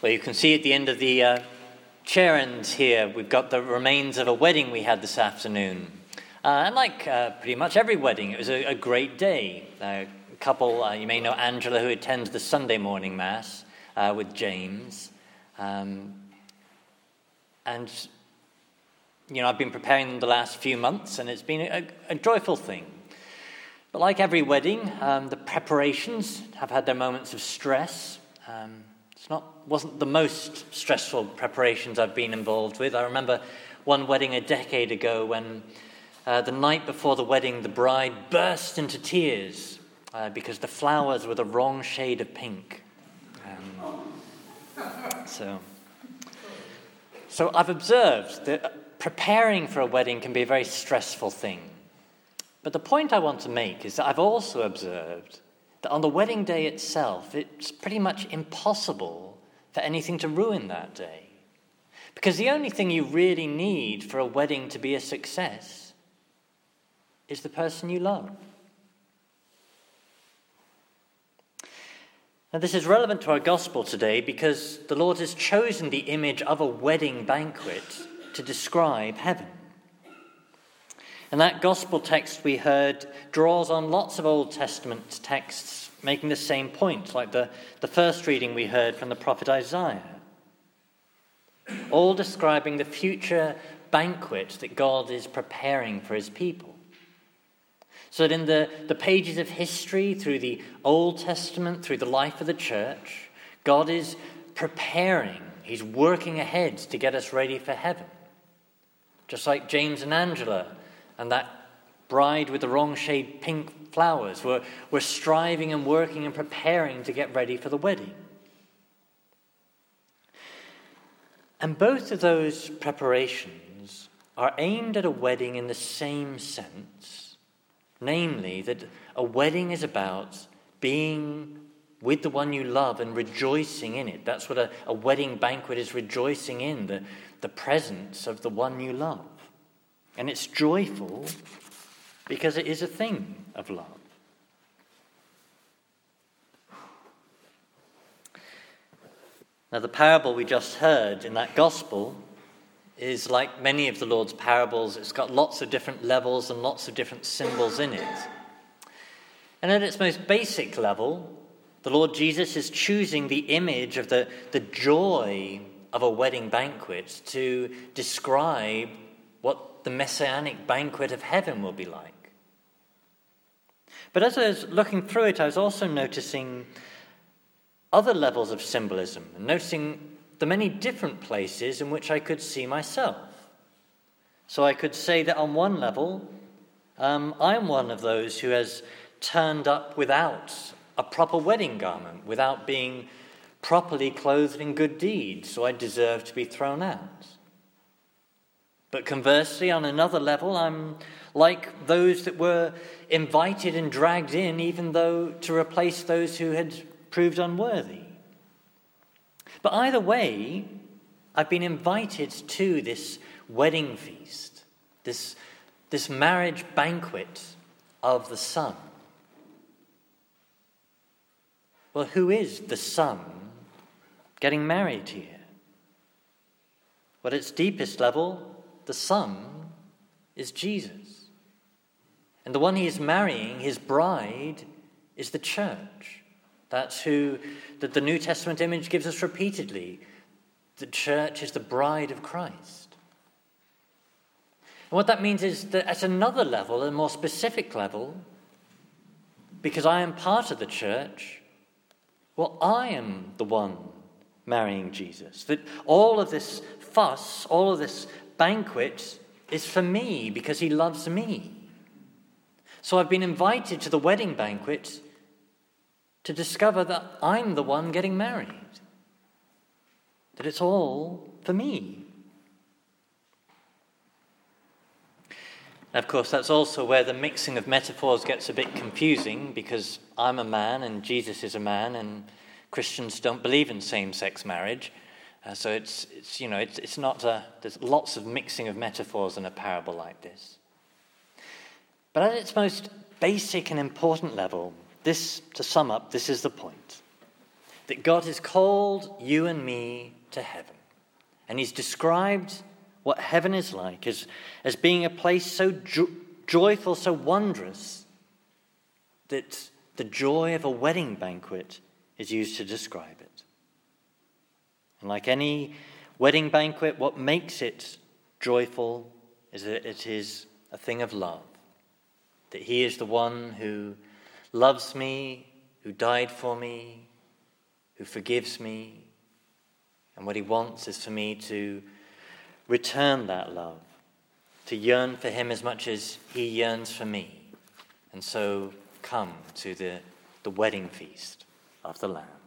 Well, you can see at the end of the uh, chair ends here, we've got the remains of a wedding we had this afternoon. Uh, and like uh, pretty much every wedding, it was a, a great day. a couple, uh, you may know Angela, who attends the Sunday morning Mass uh, with James. Um, and, you know, I've been preparing them the last few months, and it's been a, a joyful thing. But like every wedding, um, the preparations have had their moments of stress. Um, it's not, wasn't the most stressful preparations I've been involved with. I remember one wedding a decade ago when uh, the night before the wedding, the bride burst into tears uh, because the flowers were the wrong shade of pink. Um, so, so I've observed that preparing for a wedding can be a very stressful thing. But the point I want to make is that I've also observed that on the wedding day itself, it's pretty much impossible for anything to ruin that day. Because the only thing you really need for a wedding to be a success is the person you love. Now, this is relevant to our gospel today because the Lord has chosen the image of a wedding banquet to describe heaven. And that gospel text we heard draws on lots of Old Testament texts making the same point, like the, the first reading we heard from the prophet Isaiah. All describing the future banquet that God is preparing for his people. So that in the, the pages of history, through the Old Testament, through the life of the church, God is preparing, He's working ahead to get us ready for heaven. Just like James and Angela and that bride with the wrong shade pink flowers were, were striving and working and preparing to get ready for the wedding. And both of those preparations are aimed at a wedding in the same sense, namely, that a wedding is about being with the one you love and rejoicing in it. That's what a, a wedding banquet is rejoicing in the, the presence of the one you love. And it's joyful because it is a thing of love. Now, the parable we just heard in that gospel is like many of the Lord's parables, it's got lots of different levels and lots of different symbols in it. And at its most basic level, the Lord Jesus is choosing the image of the, the joy of a wedding banquet to describe what the messianic banquet of heaven will be like. But as I was looking through it, I was also noticing other levels of symbolism and noticing the many different places in which I could see myself. So I could say that on one level, um, I'm one of those who has turned up without a proper wedding garment, without being properly clothed in good deeds, so I deserve to be thrown out. But conversely, on another level, I'm like those that were invited and dragged in, even though to replace those who had proved unworthy. But either way, I've been invited to this wedding feast, this, this marriage banquet of the Son. Well, who is the Son getting married here? Well, at its deepest level, the Son is Jesus. And the one he is marrying, his bride, is the church. That's who that the New Testament image gives us repeatedly. The church is the bride of Christ. And what that means is that at another level, a more specific level, because I am part of the church, well, I am the one marrying Jesus. That all of this fuss, all of this banquet is for me because he loves me. So I've been invited to the wedding banquet to discover that I'm the one getting married, that it's all for me. of course, that's also where the mixing of metaphors gets a bit confusing because I'm a man and Jesus is a man, and Christians don't believe in same sex marriage. Uh, so it's, it's, you know, it's, it's not a, there's lots of mixing of metaphors in a parable like this. But at its most basic and important level, this, to sum up, this is the point. that God has called you and me to heaven. And He's described what heaven is like as, as being a place so jo- joyful, so wondrous, that the joy of a wedding banquet is used to describe it. And like any wedding banquet, what makes it joyful is that it is a thing of love. That He is the one who loves me, who died for me, who forgives me. And what He wants is for me to return that love, to yearn for Him as much as He yearns for me. And so come to the, the wedding feast of the Lamb.